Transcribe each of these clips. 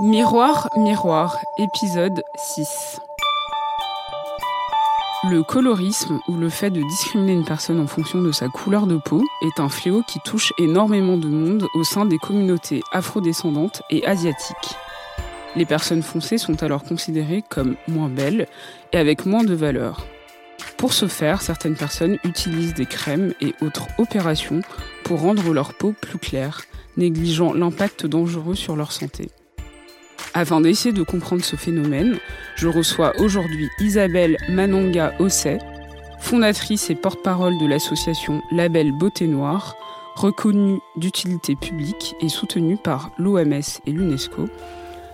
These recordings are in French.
Miroir, miroir, épisode 6. Le colorisme, ou le fait de discriminer une personne en fonction de sa couleur de peau, est un fléau qui touche énormément de monde au sein des communautés afrodescendantes et asiatiques. Les personnes foncées sont alors considérées comme moins belles et avec moins de valeur. Pour ce faire, certaines personnes utilisent des crèmes et autres opérations pour rendre leur peau plus claire, négligeant l'impact dangereux sur leur santé. Afin d'essayer de comprendre ce phénomène, je reçois aujourd'hui Isabelle Manonga Osset, fondatrice et porte-parole de l'association Label Beauté Noire, reconnue d'utilité publique et soutenue par l'OMS et l'UNESCO,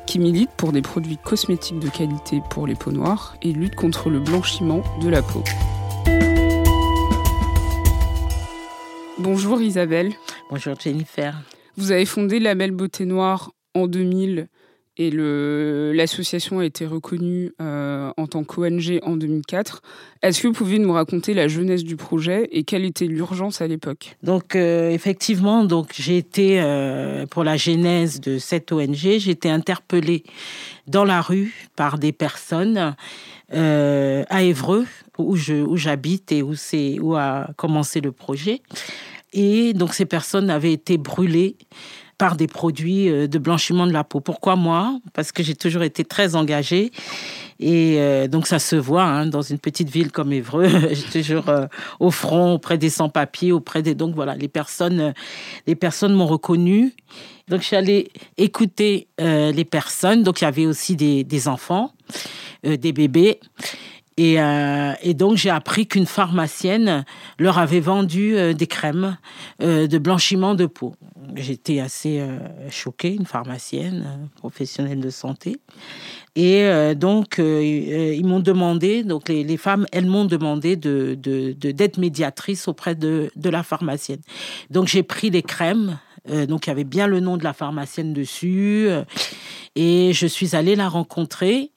qui milite pour des produits cosmétiques de qualité pour les peaux noires et lutte contre le blanchiment de la peau. Bonjour Isabelle. Bonjour Jennifer. Vous avez fondé Label Beauté Noire en 2000 et l'association a été reconnue euh, en tant qu'ONG en 2004. Est-ce que vous pouvez nous raconter la jeunesse du projet et quelle était l'urgence à l'époque? Donc euh, effectivement, donc j'ai été euh, pour la genèse de cette ONG, j'ai été interpellée dans la rue par des personnes à Évreux où je où j'habite et où c'est où a commencé le projet. Et donc ces personnes avaient été brûlées par des produits euh, de blanchiment de la peau. Pourquoi moi? Parce que j'ai toujours été très engagée. Et euh, donc ça se voit hein, dans une petite ville comme Évreux. j'ai toujours euh, au front auprès des sans-papiers, auprès des donc voilà les personnes, les personnes m'ont reconnu. Donc je suis allée écouter les personnes. Donc il y avait aussi des enfants, des bébés. Et, et, donc j'ai appris qu'une pharmacienne leur avait vendu des crèmes de blanchiment de peau j'étais assez euh, choquée, une pharmacienne, euh, professionnelle de santé. Et euh, donc, ils m'ont demandé, donc les, femmes, elles m'ont demandé de, d'être médiatrice auprès de, de la pharmacienne. Donc, j'ai pris les crèmes. donc, il y avait bien le nom de la pharmacienne dessus. et je suis allée la rencontrer.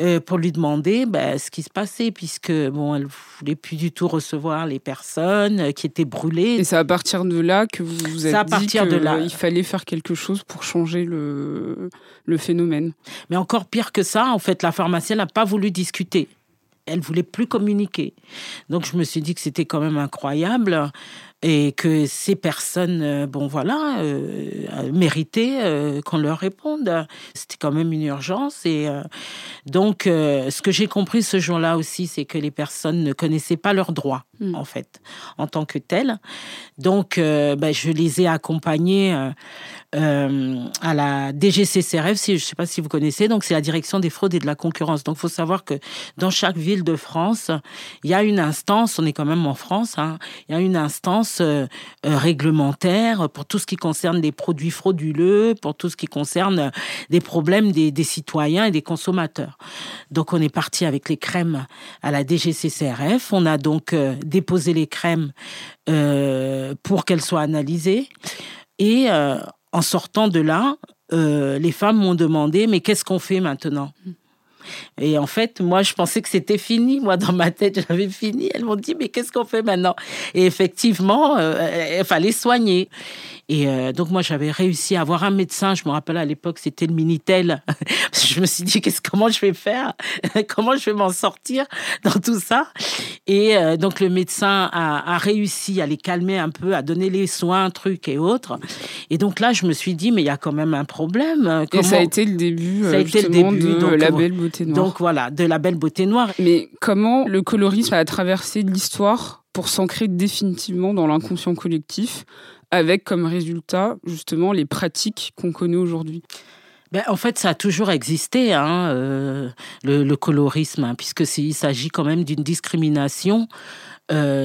Euh, pour lui demander bah, ce qui se passait, puisque bon, elle voulait plus du tout recevoir les personnes euh, qui étaient brûlées. Et c'est à partir de là que vous vous êtes dit qu'il fallait faire quelque chose pour changer le, le phénomène. Mais encore pire que ça, en fait, la pharmacienne n'a pas voulu discuter elle voulait plus communiquer. Donc je me suis dit que c'était quand même incroyable et que ces personnes, euh, bon voilà, euh, méritaient euh, qu'on leur réponde. C'était quand même une urgence. Et donc, ce que j'ai compris ce jour-là aussi, c'est que les personnes ne connaissaient pas leurs droits, hmm. en fait, en tant que telles. Donc, ben, je les ai accompagnés à la DGCCRF, si, je ne sais pas si vous connaissez, donc c'est la direction des fraudes et de la concurrence. Donc, il faut savoir que dans chaque ville de France, il y a une instance, on est quand même en France, hein, il y a une instance euh, euh, réglementaire pour tout ce qui concerne des produits frauduleux, pour tout ce qui concerne des problèmes des, citoyens et des consommateurs. Donc on est parti avec les crèmes à la DGCCRF. On a donc euh, déposé les crèmes pour qu'elles soient analysées. Et en sortant de là, les femmes m'ont demandé, mais qu'est-ce qu'on fait maintenant? Et en fait, moi, je pensais que c'était fini. Moi, dans ma tête, j'avais fini. Elles m'ont dit, mais qu'est-ce qu'on fait maintenant? Et effectivement, euh, il fallait soigner. Et euh, donc moi j'avais réussi à avoir un médecin, je me rappelle à l'époque c'était le Minitel. je me suis dit qu'est-ce comment je vais faire? Comment je vais m'en sortir dans tout ça? Et euh, donc le médecin a, a, réussi à les calmer un peu, à donner les soins, trucs et autres. Et donc là je me suis dit mais il y a quand même un problème. Comment... Et ça a été le début ça a été le début, de donc, la belle beauté noire. Donc voilà, de la belle beauté noire. Mais comment le colorisme a traversé l'histoire pour s'ancrer définitivement dans l'inconscient collectif avec comme résultat justement les pratiques qu'on connaît aujourd'hui ben, en fait, ça a toujours existé, hein, euh, le, colorisme, hein, puisque s'agit quand même d'une discrimination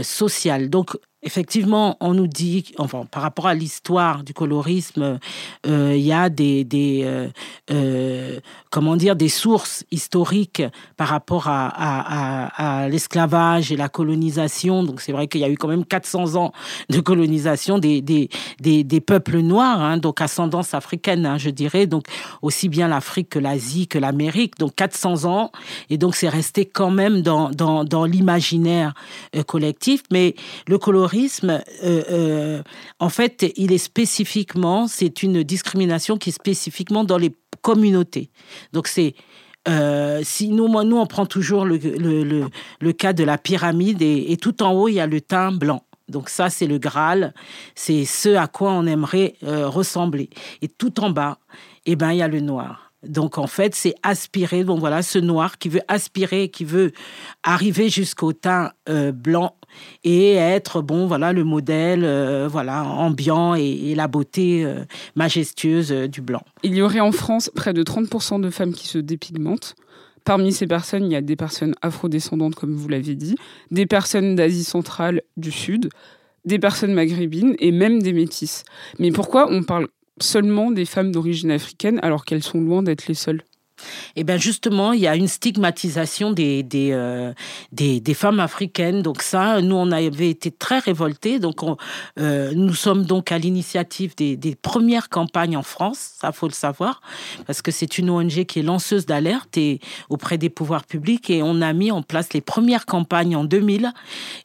sociale. Donc effectivement, on nous dit, enfin, par rapport à l'histoire du colorisme, euh, il y a des, des euh, euh, comment dire, des sources historiques par rapport à, à, l'esclavage et la colonisation. Donc, c'est vrai qu'il y a eu quand même 400 ans de colonisation des, des, des, peuples noirs, hein, donc ascendance africaine, hein, je dirais. Donc, aussi bien l'Afrique que l'Asie que l'Amérique. Donc, 400 ans. Et donc, c'est resté quand même dans, dans, dans l'imaginaire collectif. Mais le colorisme, euh, euh, en fait, il est spécifiquement, c'est une discrimination qui est spécifiquement dans les communautés. Donc c'est euh, si nous, nous, on prend toujours le, le, cas de la pyramide et, tout en haut, il y a le teint blanc. Donc ça, c'est le Graal, c'est ce à quoi on aimerait ressembler. Et tout en bas, eh ben, il y a le noir. Donc en fait, c'est aspirer. Donc voilà, ce noir qui veut aspirer, qui veut arriver jusqu'au teint blanc et être bon voilà le modèle euh, voilà ambiant et, la beauté euh, majestueuse euh, du blanc. Il y aurait en France près de 30% de femmes qui se dépigmentent. Parmi ces personnes, il y a des personnes afrodescendantes, comme vous l'avez dit, des personnes d'Asie centrale, du Sud, des personnes maghrébines et même des métisses. Mais pourquoi on parle seulement des femmes d'origine africaine alors qu'elles sont loin d'être les seules eh bien justement, il y a une stigmatisation des, euh, des, des, femmes africaines. Donc ça, nous, on avait été très révoltés. Donc euh, nous sommes donc à l'initiative des, des, premières campagnes en France, ça faut le savoir, parce que c'est une ONG qui est lanceuse d'alerte et auprès des pouvoirs publics. Et on a mis en place les premières campagnes en 2000.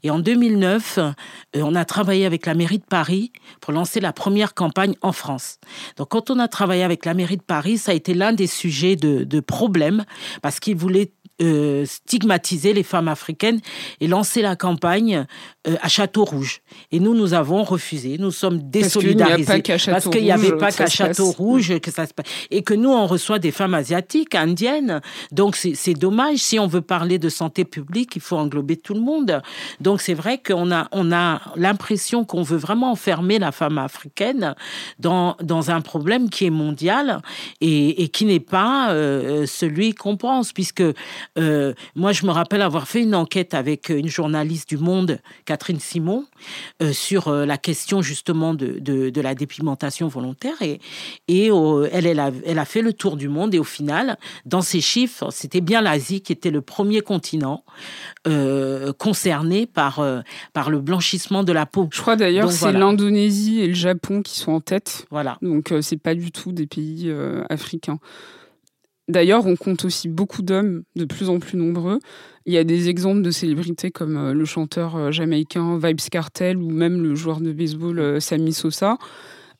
Et en 2009, euh, on a travaillé avec la mairie de Paris pour lancer la première campagne en France. Donc quand on a travaillé avec la mairie de Paris, ça a été l'un des sujets de de, problèmes parce qu'il voulait euh, stigmatiser les femmes africaines et lancer la campagne euh, à Château Rouge. Et nous, nous avons refusé. Nous sommes désolidarisés parce qu'il n'y avait pas qu'à Château Rouge que ça se passe. Et que nous, on reçoit des femmes asiatiques, indiennes. Donc c'est dommage. Si on veut parler de santé publique, il faut englober tout le monde. Donc c'est vrai qu'on a, on a l'impression qu'on veut vraiment enfermer la femme africaine dans, dans un problème qui est mondial et, et qui n'est pas euh, celui qu'on pense, puisque euh, moi, je me rappelle avoir fait une enquête avec une journaliste du Monde, Catherine Simon, euh, sur euh, la question justement de, de, la dépigmentation volontaire. Et, et elle, elle a, elle, a, fait le tour du monde. Et au final, dans ces chiffres, c'était bien l'Asie qui était le premier continent concerné par, par le blanchissement de la peau. Je crois d'ailleurs c'est l'Indonésie et le Japon qui sont en tête. Voilà. Donc, c'est pas du tout des pays africains. D'ailleurs, on compte aussi beaucoup d'hommes, de plus en plus nombreux. Il y a des exemples de célébrités comme euh, le chanteur euh, jamaïcain Vibes Cartel ou même le joueur de baseball euh, Sami Sosa.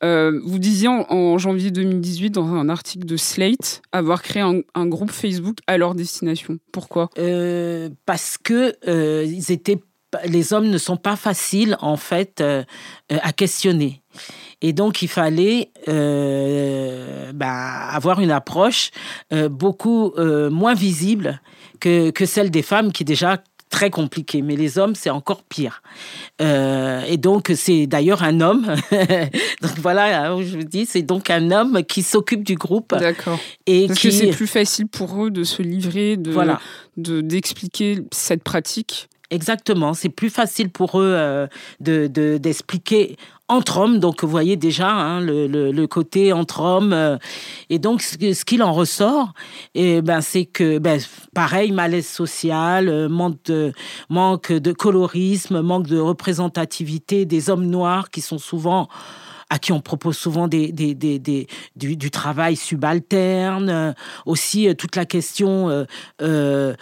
vous disiez en, janvier 2018 dans un article de Slate avoir créé un, groupe Facebook à leur destination. Pourquoi? Parce que ils étaient, les hommes ne sont pas faciles en fait à questionner. Et donc, il fallait euh, bah, avoir une approche euh, beaucoup euh, moins visible que, que celle des femmes, qui est déjà très compliquée. Mais les hommes, c'est encore pire. et donc, c'est d'ailleurs un homme. donc voilà, hein, je vous dis, c'est donc un homme qui s'occupe du groupe. D'accord. Et Parce que c'est plus facile pour eux de se livrer, de, voilà. de d'expliquer cette pratique. Exactement, c'est plus facile pour eux de, d'expliquer entre hommes. Donc, vous voyez déjà hein, le, côté entre hommes. Euh, et donc, ce, qu'il en ressort, et eh ben, c'est que, ben, pareil, malaise social, euh, manque de, manque de colorisme, manque de représentativité des hommes noirs qui sont souvent à qui on propose souvent des, des, des, du, travail subalterne, euh, aussi euh, toute la question euh,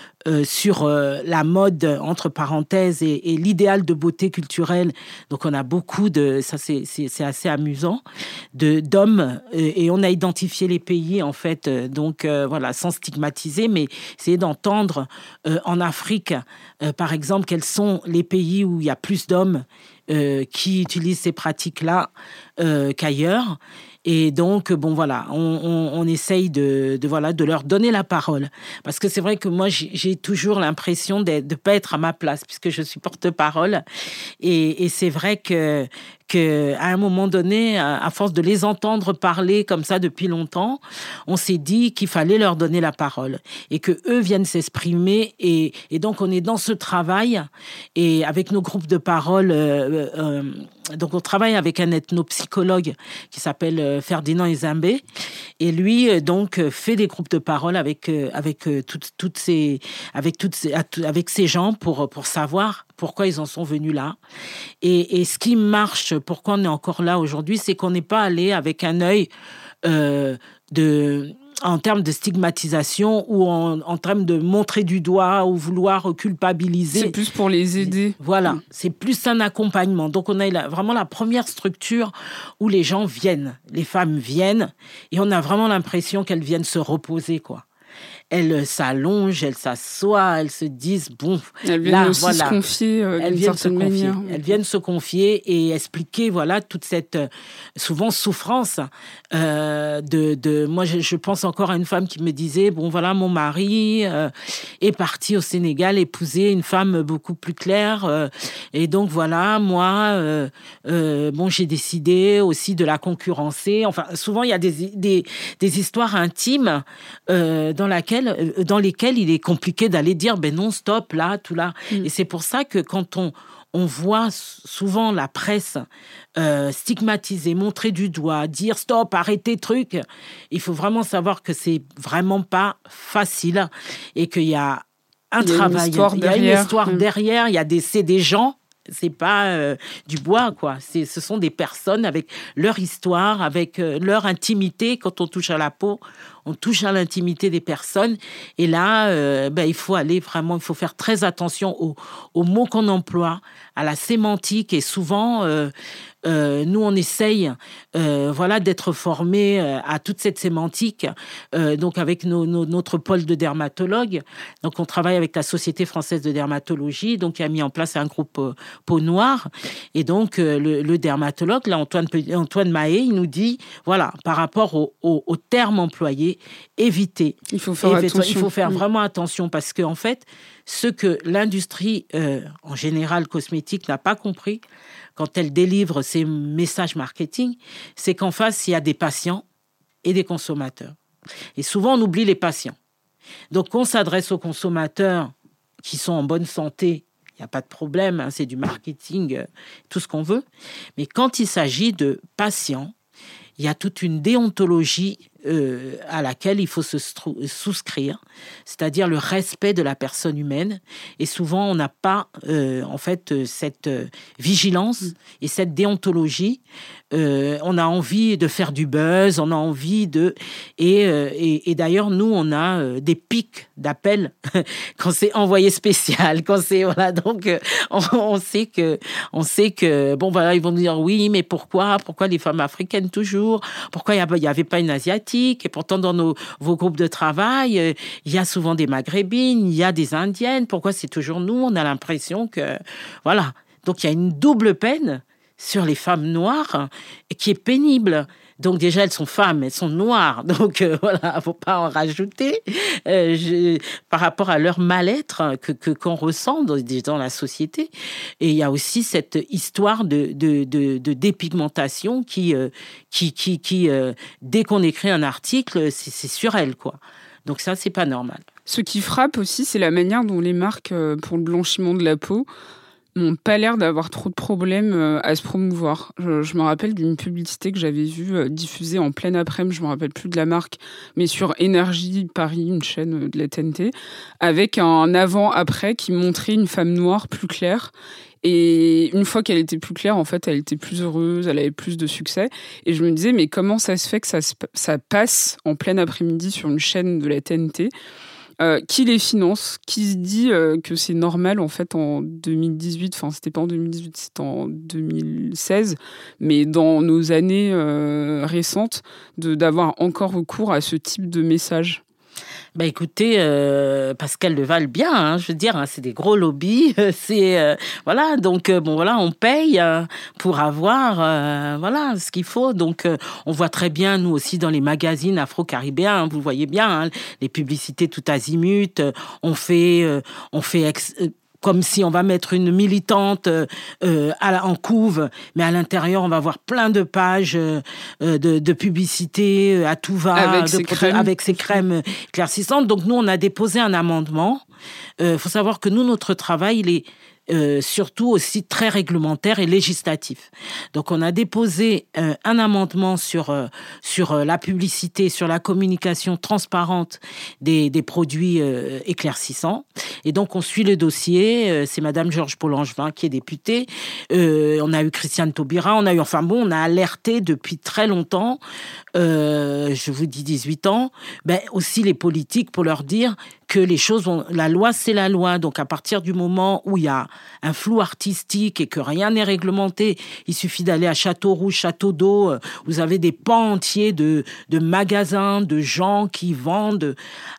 sur la mode, entre parenthèses, et, l'idéal de beauté culturelle. Donc on a beaucoup de, ça c'est assez amusant, de d'hommes, et on a identifié les pays, en fait, donc voilà, sans stigmatiser, mais essayer d'entendre en Afrique, par exemple, quels sont les pays où il y a plus d'hommes qui utilisent ces pratiques-là qu'ailleurs. Et donc, bon, voilà, on, essaye de, de, voilà, de leur donner la parole. Parce que c'est vrai que moi, j'ai toujours l'impression de ne pas être à ma place, puisque je suis porte-parole. Et, et c'est vrai que, que à un moment donné, à force de les entendre parler comme ça depuis longtemps, on s'est dit qu'il fallait leur donner la parole et que eux viennent s'exprimer. Et, donc, on est dans ce travail et avec nos groupes de parole. Euh, euh, donc, on travaille avec un ethnopsychologue qui s'appelle euh, Ferdinand Izambé. Et lui, donc, fait des groupes de parole avec, avec, toutes, toutes ces, avec, toutes avec ces gens pour, pour savoir pourquoi ils en sont venus là. Et ce qui marche, pourquoi on est encore là aujourd'hui, c'est qu'on n'est pas allé avec un œil euh, de en termes de stigmatisation ou en, en, termes de montrer du doigt ou vouloir culpabiliser. C'est plus pour les aider. Voilà, c'est plus un accompagnement. Donc on a vraiment la première structure où les gens viennent, les femmes viennent, et on a vraiment l'impression qu'elles viennent se reposer, quoi elles s'allongent, elles s'assoient, elles se disent bon, elles viennent aussi se confier, euh, elles viennent se confier, elles viennent se confier et expliquer voilà toute cette euh, souvent souffrance euh, de, de moi je, pense encore à une femme qui me disait bon voilà mon mari est parti au Sénégal épouser une femme beaucoup plus claire et donc voilà moi bon j'ai décidé aussi de la concurrencer. Enfin souvent il y a des des, des histoires intimes dans laquelle euh, dans lesquels il est compliqué d'aller dire ben non stop là tout là mm. et c'est pour ça que quand on on voit souvent la presse euh, stigmatiser, montrer du doigt, dire stop, arrêtez truc. Il faut vraiment savoir que c'est vraiment pas facile et qu'il y a un travail, il y a une histoire mm. derrière, il y a des, c'est des gens c'est pas euh, du bois quoi c'est ce sont des personnes avec leur histoire avec leur intimité quand on touche à la peau on touche à l'intimité des personnes. Et là, euh, ben, il faut aller vraiment, il faut faire très attention aux, mots qu'on emploie, à la sémantique. Et souvent, euh, euh, nous, on essaye voilà, d'être formés à toute cette sémantique, donc avec notre pôle de dermatologues. Donc, on travaille avec la Société française de dermatologie, donc qui a mis en place un groupe peau noire. Et donc, le, dermatologue, là, Antoine, Antoine Mahé, il nous dit, voilà, par rapport au, terme éviter. Il faut faire attention. Il faut faire vraiment attention parce qu'en en fait, ce que l'industrie, en général cosmétique, n'a pas compris, quand elle délivre ses messages marketing, c'est qu'en face, il y a des patients et des consommateurs. Et souvent, on oublie les patients. Donc, on s'adresse aux consommateurs qui sont en bonne santé. Il n'y a pas de problème, hein, c'est du marketing, euh, tout ce qu'on veut. Mais quand il s'agit de patients, il y a toute une déontologie euh, à laquelle il faut se souscrire, c'est-à-dire le respect de la personne humaine. Et souvent, on n'a pas, euh, en fait, cette euh, vigilance mm. et cette déontologie. on a envie de faire du buzz, on a envie de... Et, et, d'ailleurs, nous, on a des pics d'appels quand c'est envoyé spécial, quand c'est... Voilà, donc, on, sait que... On sait que... Bon, voilà, ils vont nous dire, oui, mais pourquoi? Pourquoi les femmes africaines toujours? Pourquoi il n'y avait pas une asiatique et pourtant, dans nos, vos groupes de travail, euh, il y a souvent des maghrébines, il y a des indiennes. Pourquoi c'est toujours nous? On a l'impression que. Voilà. Donc, il y a une double peine sur les femmes noires qui est pénible. Donc déjà, elles sont femmes, elles sont noires. Donc euh, voilà, faut pas en rajouter. Euh, par rapport à leur mal-être que qu'on ressent dans, dans, la société. Et il y a aussi cette histoire de, de, de, dépigmentation qui, euh, qui, qui, qui dès qu'on écrit un article, c'est sur elle, quoi. Donc ça, c'est pas normal. Ce qui frappe aussi, c'est la manière dont les marques pour le blanchiment de la peau n'ont pas l'air d'avoir trop de problèmes euh, à se promouvoir. Je, me rappelle d'une publicité que j'avais vue euh, diffusée en pleine après-midi, je me rappelle plus de la marque, mais sur Énergie Paris, une chaîne euh, de la TNT, avec un avant-après qui montrait une femme noire plus claire. Et une fois qu'elle était plus claire, en fait, elle était plus heureuse, elle avait plus de succès. Et je me disais, mais comment ça se fait que ça, ça passe en plein après-midi sur une chaîne de la TNT euh, qui les finance, qui se dit euh, que c'est normal en fait en 2018, enfin c'était pas en 2018, c'était en 2016, mais dans nos années euh, récentes, d'avoir encore recours à ce type de message Bah écoutez, euh, le valent bien, hein, je veux dire, hein, c'est des gros lobbies, c'est euh, voilà, donc euh, bon voilà, on paye pour avoir voilà ce qu'il faut. Donc on voit très bien nous aussi dans les magazines afro-caribéens, hein, vous voyez bien les publicités tout azimut, on fait on fait comme si on va mettre une militante euh, euh, en couve, mais à l'intérieur, on va avoir plein de pages euh, de, de, publicité à tout va, avec, ses crèmes. avec ses crèmes éclaircissantes. Donc nous, on a déposé un amendement. Il faut savoir que nous, notre travail, il est euh, surtout aussi très réglementaire et législatif. Donc on a déposé euh, un amendement sur, euh, sur la publicité, sur la communication transparente des, des produits éclaircissants. Et donc on suit le dossier. C'est Madame Georges Paulangevin qui est députée. on a eu Christiane Taubira. On a eu, enfin bon, on a alerté depuis très longtemps, je vous dis 18 ans, ben aussi les politiques pour leur dire que les choses vont. La loi, c'est la loi. Donc, à partir du moment où il y a un flou artistique et que rien n'est réglementé, il suffit d'aller à Château Rouge, Château d'Eau. Euh, vous avez des pans entiers de, de magasins, de gens qui vendent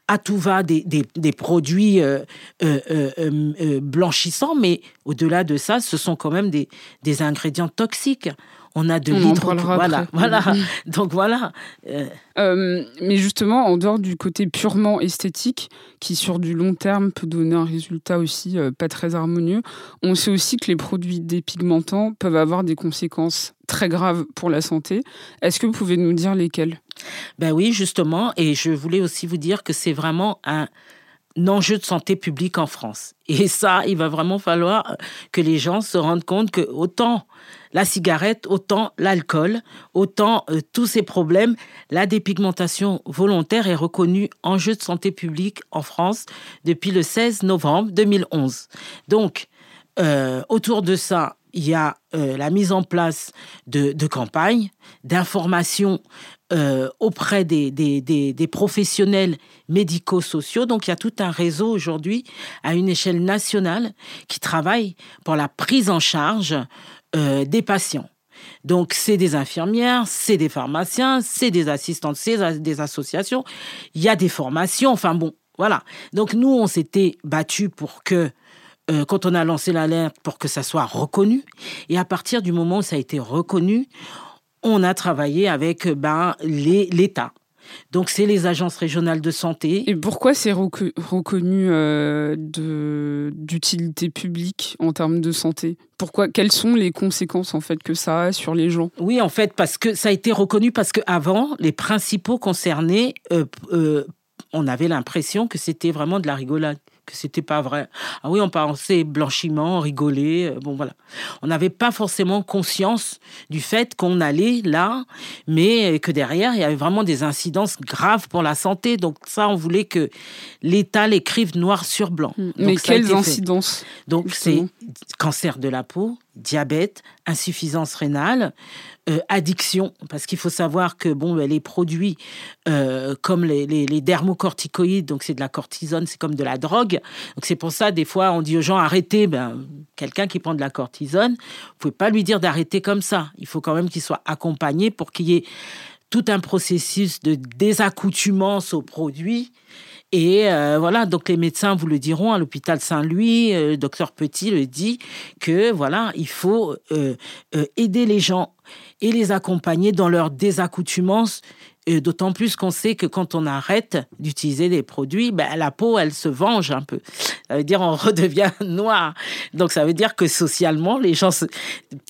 à tout va des, des, des produits euh, euh, blanchissants. Mais au-delà de ça, ce sont quand même des, des ingrédients toxiques on a de l'hydro. Voilà, voilà. Donc voilà. Euh. Euh, mais justement, en dehors du côté purement esthétique, qui sur du long terme peut donner un résultat aussi euh, pas très harmonieux, on sait aussi que les produits dépigmentants peuvent avoir des conséquences très graves pour la santé. Est-ce que vous pouvez nous dire lesquelles? Ben oui, justement. Et je voulais aussi vous dire que c'est vraiment un enjeu de santé publique en France. Et ça, il va vraiment falloir que les gens se rendent compte que autant la cigarette, autant l'alcool, autant euh, tous ces problèmes, la dépigmentation volontaire est reconnue enjeu de santé publique en France depuis le 16 novembre 2011. Donc, euh, autour de ça, il y a euh, la mise en place de, campagnes, d'informations auprès des, des, professionnels médico-sociaux. Donc il y a tout un réseau aujourd'hui à une échelle nationale qui travaille pour la prise en charge euh, des patients. Donc, c'est des infirmières, c'est des pharmaciens, c'est des assistantes, c'est des associations. Il y a des formations. Enfin bon, voilà. Donc, nous, on s'était battu pour que, euh, quand on a lancé l'alerte, pour que ça soit reconnu. Et à partir du moment où ça a été reconnu, on a travaillé avec ben, l'État. Donc, c'est les agences régionales de santé. Et pourquoi c'est reconnu euh, d'utilité publique en termes de santé? Pourquoi Quelles sont les conséquences en fait que ça a sur les gens? Oui, en fait, parce que ça a été reconnu parce qu'avant, les principaux concernés, euh, euh, on avait l'impression que c'était vraiment de la rigolade que c'était pas vrai. Ah oui, on pensait blanchiment, rigoler, euh, bon voilà. On n'avait pas forcément conscience du fait qu'on allait là, mais que derrière, il y avait vraiment des incidences graves pour la santé. Donc ça, on voulait que l'État l'écrive noir sur blanc. Hmm. Mais quelles incidences Donc c'est cancer de la peau, diabète, insuffisance rénale, euh, addiction, parce qu'il faut savoir que bon, les produits euh, comme les, les, dermocorticoïdes, donc c'est de la cortisone, c'est comme de la drogue. Donc c'est pour ça, des fois, on dit aux gens arrêtez. Ben, quelqu'un qui prend de la cortisone, vous pouvez pas lui dire d'arrêter comme ça. Il faut quand même qu'il soit accompagné pour qu'il y ait tout un processus de désaccoutumance aux produits et euh, voilà, donc les médecins vous le diront à l'hôpital Saint-Louis, le docteur Petit le dit que voilà, il faut aider les gens et les accompagner dans leur désaccoutumance. D'autant plus qu'on sait que quand on arrête d'utiliser des produits, ben, la peau, elle se venge un peu. Ça veut dire on redevient noir. Donc ça veut dire que socialement, les gens se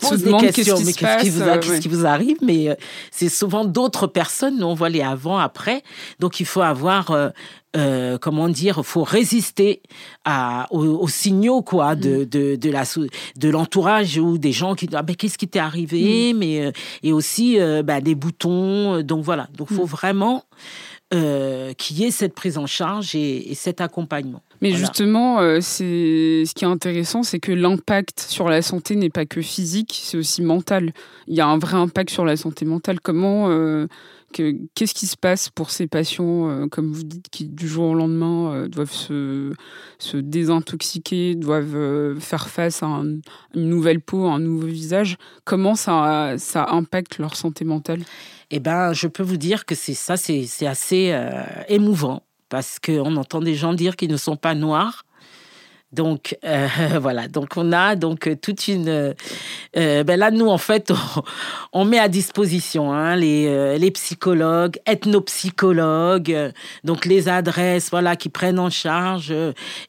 posent des questions. mais qu'est-ce qui, vous, euh, qui vous arrive? Mais euh, c'est souvent d'autres personnes. Nous, on voit les avant, après. Donc il faut avoir euh, euh, comment dire, faut résister à, aux, signaux quoi de, mm. de, de la de l'entourage ou des gens qui disent ah, ben, qu'est-ce qui t'est arrivé, mm. mais euh, et aussi euh, bah, des boutons. Donc voilà, donc faut mm. vraiment qu'il y ait cette prise en charge et, cet accompagnement. Mais justement, c'est ce qui est intéressant, c'est que l'impact sur la santé n'est pas que physique, c'est aussi mental. Il y a un vrai impact sur la santé mentale. Comment Qu'est-ce qui se passe pour ces patients, euh, comme vous dites, qui du jour au lendemain euh, doivent se, désintoxiquer, doivent euh, faire face à une nouvelle peau, un nouveau visage? Comment ça, ça impacte leur santé mentale? Eh ben, je peux vous dire que c'est ça, c'est assez émouvant. Parce qu'on entend des gens dire qu'ils ne sont pas noirs. Donc euh, voilà, donc on a donc euh, toute une. Euh, ben là, nous en fait, on, met à disposition hein, les, psychologues, ethnopsychologues, donc les adresses, voilà, qui prennent en charge,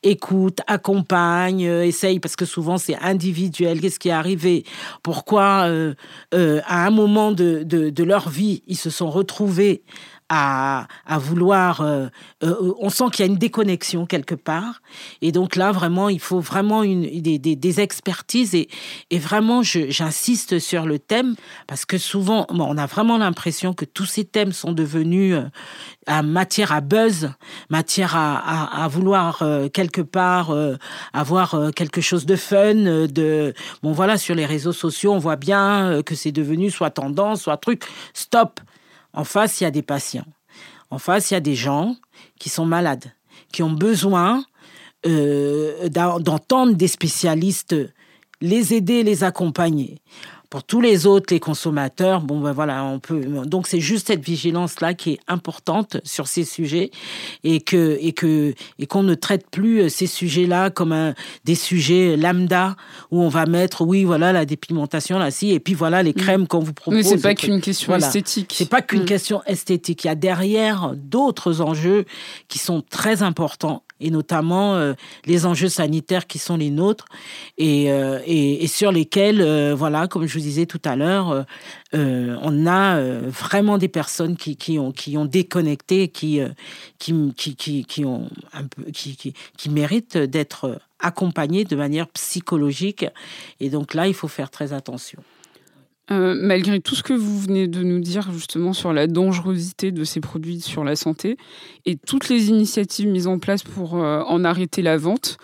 écoutent, accompagnent, essayent parce que souvent c'est individuel. Qu'est-ce qui est arrivé? Pourquoi à un moment de, de, de leur vie ils se sont retrouvés à, vouloir. Euh, euh, on sent qu'il y a une déconnexion quelque part. Et donc là, vraiment, il faut vraiment une, des, expertises. Et, vraiment, j'insiste sur le thème parce que souvent, on a vraiment l'impression que tous ces thèmes sont devenus euh, matière à buzz, matière à, à, vouloir quelque part avoir quelque chose de fun. De bon, voilà, sur les réseaux sociaux, on voit bien que c'est devenu soit tendance, soit truc. Stop. En face, il y a des patients. En face, il y a des gens qui sont malades, qui ont besoin euh, d'entendre des spécialistes les aider, les accompagner. Pour tous les autres, les consommateurs, bon ben voilà, on peut. Donc c'est juste cette vigilance là qui est importante sur ces sujets et que et que et qu'on ne traite plus ces sujets là comme un, des sujets lambda où on va mettre oui voilà la dépigmentation là si et puis voilà les mm. crèmes qu'on vous propose. Mais c'est pas qu'une question esthétique. C'est pas qu'une mm. question esthétique. Il y a derrière d'autres enjeux qui sont très importants et notamment euh, les enjeux sanitaires qui sont les nôtres et, euh, et, sur lesquels, euh, voilà, comme je vous disais tout à l'heure, on a vraiment des personnes qui, qui, ont, qui ont déconnecté, qui, qui, qui, qui, qui, qui méritent d'être accompagnées de manière psychologique. Et donc là, il faut faire très attention. Euh, malgré tout ce que vous venez de nous dire justement sur la dangerosité de ces produits sur la santé et toutes les initiatives mises en place pour euh, en arrêter la vente,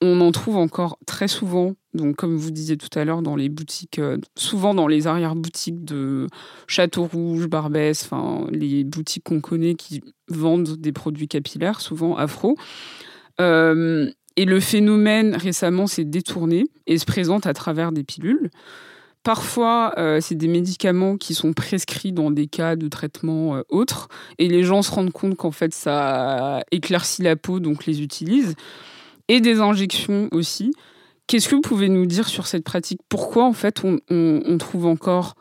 on en trouve encore très souvent, donc comme vous disiez tout à l'heure, dans les boutiques, euh, souvent dans les arrière-boutiques de Château Rouge, Barbès, enfin les boutiques qu'on connaît qui vendent des produits capillaires, souvent afro. et le phénomène récemment s'est détourné et se présente à travers des pilules. Parfois, euh, c'est des médicaments qui sont prescrits dans des cas de traitement euh, autres, et les gens se rendent compte qu'en fait, ça éclaircit la peau, donc les utilisent. Et des injections aussi. Qu'est-ce que vous pouvez nous dire sur cette pratique? Pourquoi, en fait, on, trouve encore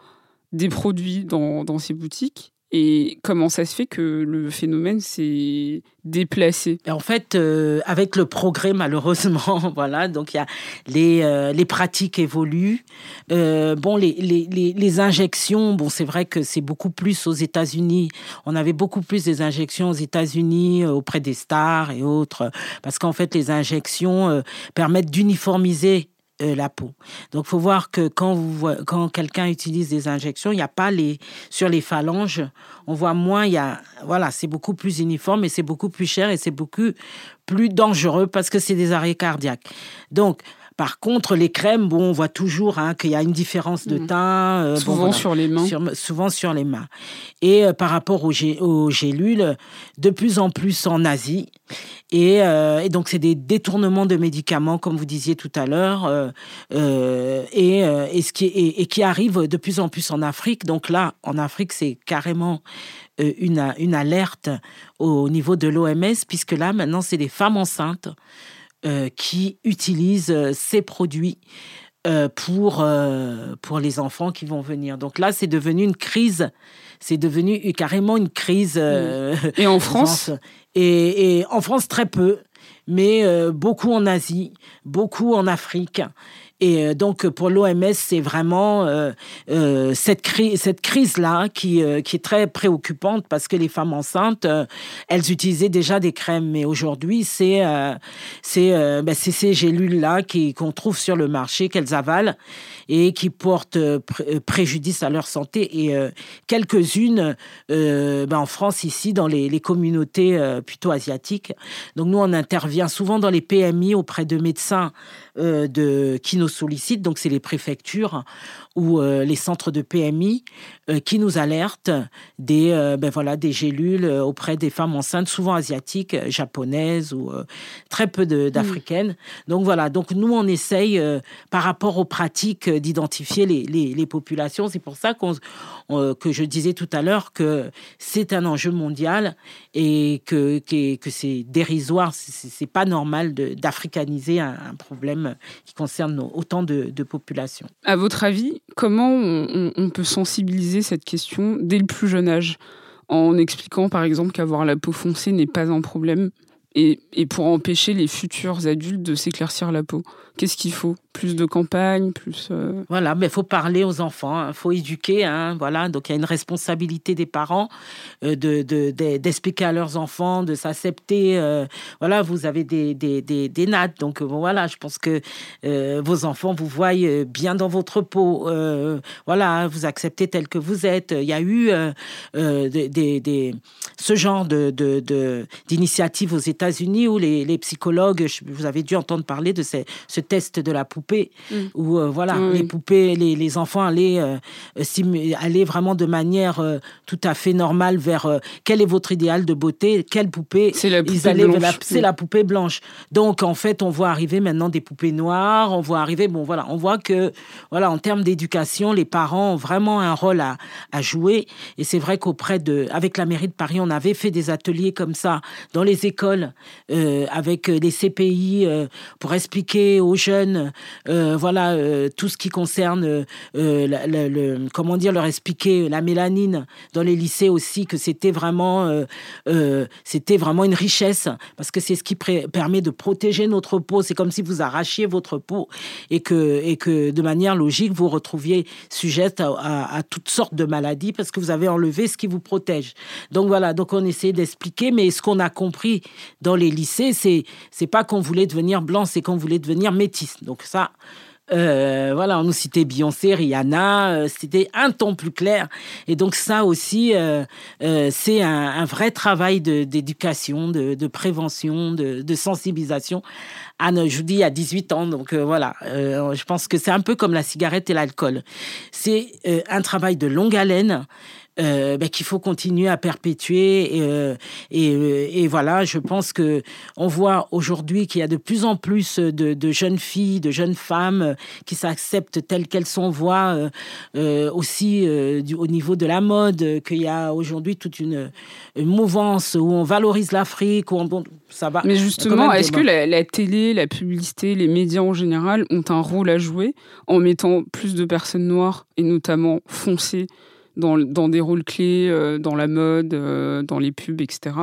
des produits dans ces boutiques? Et comment ça se fait que le phénomène s'est déplacé? En fait, euh, avec le progrès, malheureusement, voilà, donc il y a les, euh, les pratiques évoluent. Euh, bon, les, les, les, injections, bon, c'est vrai que c'est beaucoup plus aux États-Unis. On avait beaucoup plus des injections aux États-Unis auprès des stars et autres, parce qu'en fait, les injections permettent d'uniformiser euh, la peau. Donc, faut voir que quand, quand quelqu'un utilise des injections, il n'y a pas les sur les phalanges, on voit moins. Il y a voilà, c'est beaucoup plus uniforme et c'est beaucoup plus cher et c'est beaucoup plus dangereux parce que c'est des arrêts cardiaques. Donc, par contre, les crèmes, bon, on voit toujours hein, qu'il y a une différence de mmh. teint. Euh, souvent sur les mains. souvent sur les mains. Et euh, par rapport aux, aux, gélules, de plus en plus en Asie. Et, euh, et donc, c'est des détournements de médicaments, comme vous disiez tout à l'heure, et, et, ce qui, et, qui arrive de plus en plus en Afrique. Donc là, en Afrique, c'est carrément une, une alerte au niveau de l'OMS, puisque là, maintenant, c'est des femmes enceintes qui utilisent euh, ces produits euh, pour, pour les enfants qui vont venir. Donc là, c'est devenu une crise. C'est devenu carrément une crise. et en France et, et, en France, très peu. Mais beaucoup en Asie, beaucoup en Afrique. Et euh, donc, pour l'OMS, c'est vraiment euh, euh, cette, crise, cette crise-là qui, est très préoccupante parce que les femmes enceintes, elles utilisaient déjà des crèmes. Mais aujourd'hui, c'est ben, ces gélules-là qu'on trouve sur le marché, qu'elles avalent et qui portent préjudice à leur santé. Et quelques-unes, ben, en France, ici, dans les, communautés plutôt asiatiques. Donc, nous, on intervient souvent dans les PMI auprès de médecins de, qui nous sollicitent, donc c'est les préfectures ou euh, les centres de PMI qui nous alertent des, ben voilà, des gélules auprès des femmes enceintes, souvent asiatiques, japonaises ou très peu mm. d'africaines. Donc voilà, donc nous on essaye par rapport aux pratiques d'identifier les, les, populations. C'est pour ça qu'on, que je disais tout à l'heure que c'est un enjeu mondial et que, que, que c'est dérisoire, c'est pas normal d'africaniser un, un, problème qui concerne autant de, de populations. À votre avis, comment on, on, peut sensibiliser cette question dès le plus jeune âge en expliquant par exemple qu'avoir la peau foncée n'est pas un problème et, pour empêcher les futurs adultes de s'éclaircir la peau Qu'est-ce qu'il faut? Plus de campagne, plus. Euh, voilà, mais il faut parler aux enfants, il hein. faut éduquer. Hein, voilà, donc il y a une responsabilité des parents euh, de, d'expliquer à leurs enfants, de s'accepter. Euh, voilà, vous avez des, des, des, nattes, donc voilà, je pense que vos enfants vous voient bien dans votre peau. voilà, vous acceptez tel que vous êtes. Il y a eu des, ce genre de, de, d'initiative aux États-Unis où les, les, psychologues, vous avez dû entendre parler de ces, ce test de la poupée, mm. où euh, voilà, les poupées, les, les enfants allaient, euh, aller vraiment de manière euh, tout à fait normale vers quel est votre idéal de beauté, quelle poupée c'est la poupée blanche. C'est la poupée blanche. Donc en fait, on voit arriver maintenant des poupées noires, on voit arriver, bon voilà, on voit que voilà, en termes d'éducation, les parents ont vraiment un rôle à, à jouer. Et c'est vrai qu'auprès de, avec la mairie de Paris, on avait fait des ateliers comme ça dans les écoles avec les CPI pour expliquer aux jeunes, euh, voilà, euh, tout ce qui concerne, euh, le, comment dire, leur expliquer la mélanine dans les lycées aussi, que c'était vraiment, c'était vraiment une richesse, parce que c'est ce qui permet de protéger notre peau. C'est comme si vous arrachiez votre peau et que, et que de manière logique, vous retrouviez sujette à, à, toutes sortes de maladies parce que vous avez enlevé ce qui vous protège. Donc voilà, donc on essaie d'expliquer, mais ce qu'on a compris dans les lycées, c'est c'est pas qu'on voulait devenir blanc, c'est qu'on voulait devenir métis. Donc ça, euh, voilà, on nous citait Beyoncé, Rihanna, euh, c'était un ton plus clair. Et donc ça aussi, euh, c'est un, vrai travail d'éducation, de, prévention, de, sensibilisation. Anne, je vous dis, à 18 ans, donc voilà, je pense que c'est un peu comme la cigarette et l'alcool. C'est un travail de longue haleine. Euh, ben, qu'il faut continuer à perpétuer. Et, euh, et, euh, et, voilà, je pense que on voit aujourd'hui qu'il y a de plus en plus de, de, jeunes filles, de jeunes femmes qui s'acceptent telles qu'elles sont, voient aussi du, au niveau de la mode qu'il y a aujourd'hui toute une, mouvance où on valorise l'Afrique, où on, ça va. Mais justement, est-ce que la, la, télé, la publicité, les médias en général ont un rôle à jouer en mettant plus de personnes noires et notamment foncées dans, des rôles clés, euh, dans la mode, euh, dans les pubs, etc.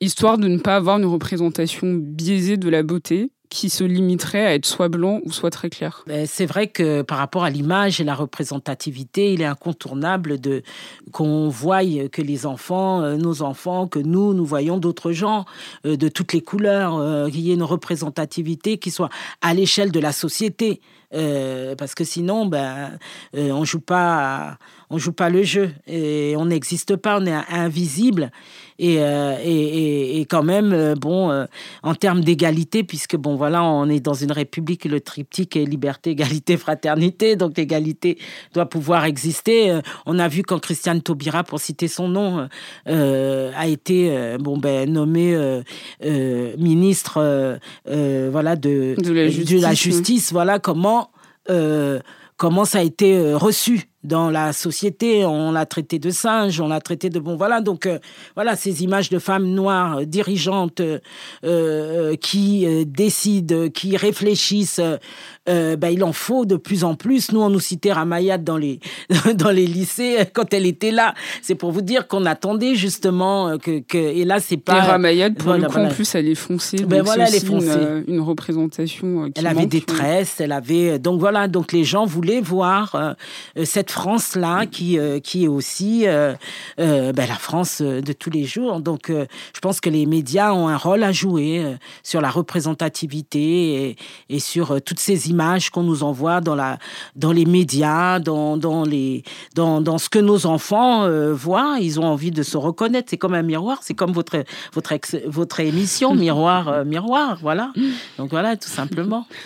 Histoire de ne pas avoir une représentation biaisée de la beauté qui se limiterait à être soit blanc ou soit très clair. C'est vrai que par rapport à l'image et la représentativité, il est incontournable de qu'on voie que les enfants, euh, nos enfants, que nous, nous voyons d'autres gens de toutes les couleurs, qu'il y ait une représentativité qui soit à l'échelle de la société. parce que sinon, ben, on joue pas on joue pas le jeu et on n'existe pas, on est invisible. Et, euh, et, et, quand même, euh, bon, euh, en termes d'égalité, puisque bon, voilà, on est dans une république, le triptyque est liberté, égalité, fraternité, donc l'égalité doit pouvoir exister. on a vu quand Christiane Taubira, pour citer son nom, a été bon ben nommé ministre, voilà de, de, la justice, de la justice voilà comment comment ça a été reçu dans la société, on l'a traité de singe, on l'a traité de bon voilà donc euh, voilà ces images de femmes noires euh, dirigeantes euh, qui décident, qui réfléchissent, ben, il en faut de plus en plus. Nous on nous citait Ramayat dans les dans les lycées quand elle était là. C'est pour vous dire qu'on attendait justement que, que et là c'est pas. Et Ramayat pour le coup en plus elle est foncée. Ben voilà elle est foncée. Une, une représentation. Qui elle avait des tresses, elle avait donc voilà donc les gens voulaient voir cette France-là qui, euh, qui est aussi euh, euh, ben, la France de tous les jours. Donc, je pense que les médias ont un rôle à jouer sur la représentativité et, et sur toutes ces images qu'on nous envoie dans, la, dans les médias, dans, dans, les, dans, dans ce que nos enfants voient. Ils ont envie de se reconnaître. C'est comme un miroir. C'est comme votre, votre, votre émission, Miroir, Miroir. Voilà. Donc, voilà, tout simplement.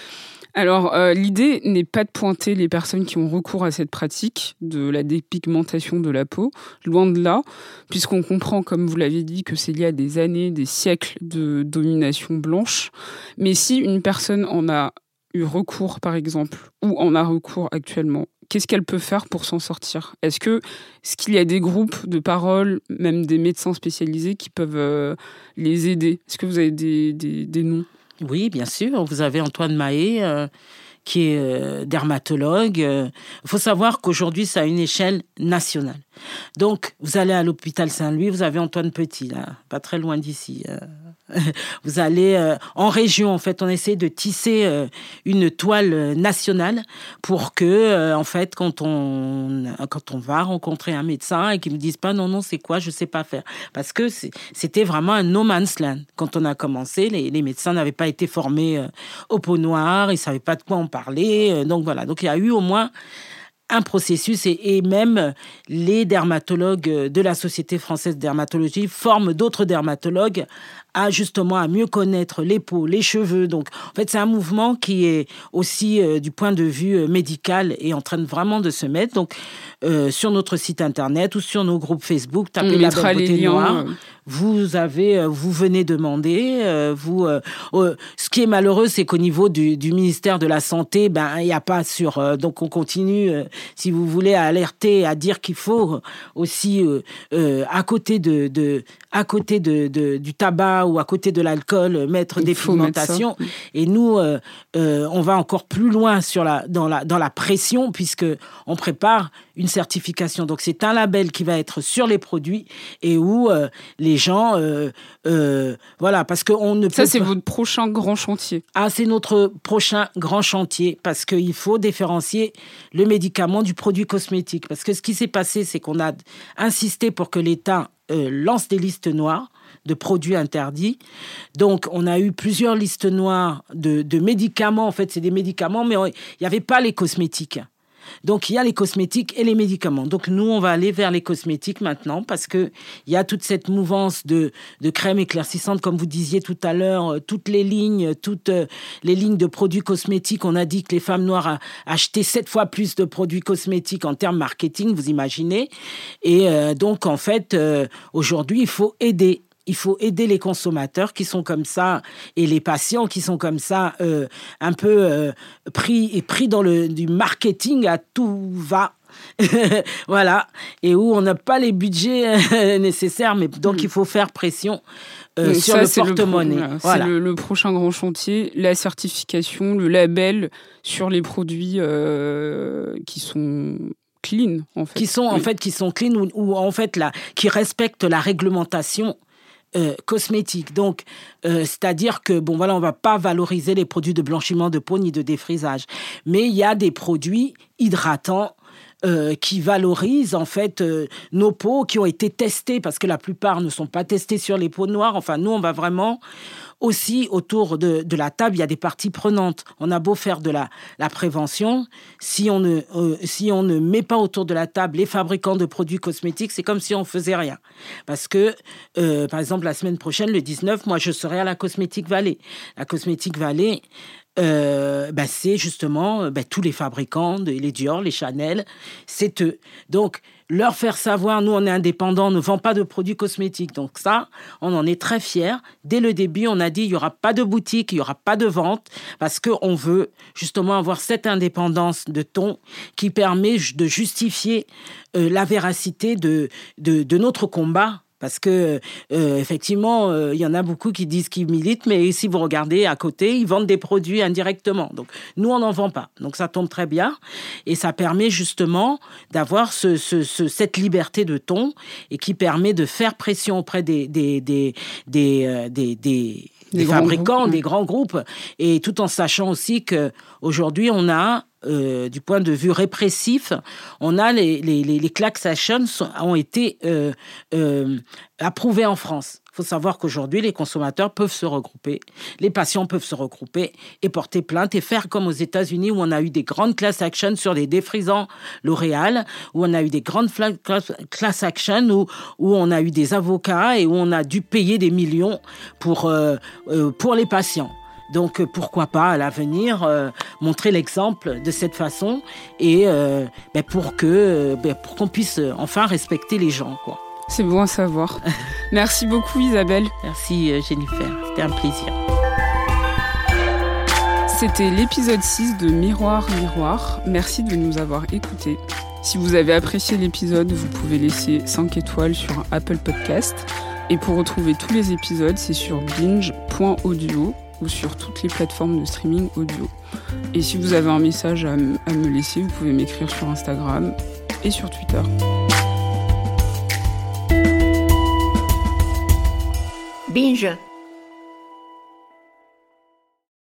Alors, euh, l'idée n'est pas de pointer les personnes qui ont recours à cette pratique de la dépigmentation de la peau, loin de là, puisqu'on comprend, comme vous l'avez dit, que c'est lié à des années, des siècles de domination blanche. Mais si une personne en a eu recours, par exemple, ou en a recours actuellement, qu'est-ce qu'elle peut faire pour s'en sortir? Est-ce que ce qu'il y a des groupes de parole, même des médecins spécialisés qui peuvent euh, les aider? Est-ce que vous avez des, des noms? Oui, bien sûr. Vous avez Antoine Mahé, euh, qui est euh, dermatologue. Il euh, faut savoir qu'aujourd'hui, c'est à une échelle nationale. Donc, vous allez à l'hôpital Saint-Louis, vous avez Antoine Petit, là, pas très loin d'ici. vous allez euh, en région, en fait, on essaie de tisser euh, une toile nationale pour que, euh, en fait, quand on, quand on va rencontrer un médecin et qu'il ne me dise pas non, non, c'est quoi, je ne sais pas faire. Parce que c'était vraiment un no man's land. Quand on a commencé, les, les médecins n'avaient pas été formés au pot noir, ils ne savaient pas de quoi en parler. donc voilà, donc il y a eu au moins un processus et, même les dermatologues de la Société française de dermatologie forment d'autres dermatologues à justement à mieux connaître les peaux, les cheveux. Donc en fait c'est un mouvement qui est aussi euh, du point de vue euh, médical et en train de vraiment de se mettre. Donc euh, sur notre site internet ou sur nos groupes Facebook, tapez la belle beauté noire vous avez, vous venez demander, vous. Ce qui est malheureux, c'est qu'au niveau du, du, ministère de la santé, ben il n'y a pas sur. donc on continue, si vous voulez, à alerter, à dire qu'il faut aussi à côté de, de à côté de, de, du tabac ou à côté de l'alcool mettre des pigmentations. Et nous, on va encore plus loin sur la dans la dans la pression puisque on prépare une certification. Donc c'est un label qui va être sur les produits et où les gens, euh, euh, voilà, parce qu'on ne peut Ça, c'est votre prochain grand chantier. Ah, c'est notre prochain grand chantier, parce qu'il faut différencier le médicament du produit cosmétique. Parce que ce qui s'est passé, c'est qu'on a insisté pour que l'État euh, lance des listes noires de produits interdits. Donc, on a eu plusieurs listes noires de, de médicaments. En fait, c'est des médicaments, mais il n'y avait pas les cosmétiques. Donc il y a les cosmétiques et les médicaments. Donc nous, on va aller vers les cosmétiques maintenant parce que il y a toute cette mouvance de, de crèmes éclaircissantes, comme vous disiez tout à l'heure, euh, toutes les lignes, toutes euh, les lignes de produits cosmétiques. On a dit que les femmes noires achetaient sept fois plus de produits cosmétiques en termes marketing, vous imaginez. Et euh, donc en fait, aujourd'hui, il faut aider il faut aider les consommateurs qui sont comme ça et les patients qui sont comme ça, euh, un peu euh, pris et pris dans le du marketing à tout va. voilà, et où on n'a pas les budgets euh, nécessaires, mais donc il faut faire pression sur le porte-monnaie. C'est le, prochain grand chantier, la certification, le label sur les produits qui sont clean en fait. qui sont en fait qui sont clean ou, ou, en fait là qui respectent la réglementation euh, cosmétiques. Donc, euh, c'est-à-dire que, bon, voilà, on va pas valoriser les produits de blanchiment de peau ni de défrisage. Mais il y a des produits hydratants euh, qui valorisent en fait nos peaux qui ont été testées parce que la plupart ne sont pas testées sur les peaux noires. Enfin, nous, on va vraiment aussi, autour de, la table, il y a des parties prenantes. On a beau faire de la, prévention, si on, ne, euh, si on ne met pas autour de la table les fabricants de produits cosmétiques, c'est comme si on faisait rien. Parce que, euh, par exemple, la semaine prochaine, le 19, moi, je serai à la Cosmétique Vallée. La Cosmétique Vallée, euh, ben, c'est justement ben, tous les fabricants, les Dior, les Chanel, c'est eux. Donc, leur faire savoir, nous on est indépendants, on ne vend pas de produits cosmétiques. Donc ça, on en est très fiers. Dès le début, on a dit il n'y aura pas de boutique, il n'y aura pas de vente, parce qu'on veut justement avoir cette indépendance de ton qui permet de justifier euh, la véracité de, de notre combat parce que euh, effectivement, euh, il y en a beaucoup qui disent qu'ils militent, mais si vous regardez à côté, ils vendent des produits indirectement. Donc nous, on n'en vend pas. Donc ça tombe très bien et ça permet justement d'avoir ce, cette liberté de ton et qui permet de faire pression auprès des des des des, euh, des, fabricants, des grands groupes, et tout en sachant aussi que aujourd'hui on a euh, du point de vue répressif, on a les, les, les, class actions ont été euh, euh, approuvés en France. Il faut savoir qu'aujourd'hui, les consommateurs peuvent se regrouper, les patients peuvent se regrouper et porter plainte et faire comme aux États-Unis où on a eu des grandes class actions sur des défrisants L'Oréal, où on a eu des grandes class actions où, où on a eu des avocats et où on a dû payer des millions pour, pour les patients. Donc pourquoi pas à l'avenir montrer l'exemple de cette façon et ben, pour que ben, pour qu'on puisse enfin respecter les gens quoi. C'est bon à savoir. Merci beaucoup Isabelle. Merci Jennifer, c'était un plaisir. C'était l'épisode 6 de Miroir Miroir. Merci de nous avoir écoutés. Si vous avez apprécié l'épisode, vous pouvez laisser 5 étoiles sur Apple Podcast. Et pour retrouver tous les épisodes, c'est sur binge.audio ou sur toutes les plateformes de streaming audio. Et si vous avez un message à, me laisser, vous pouvez m'écrire sur Instagram et sur Twitter. Binge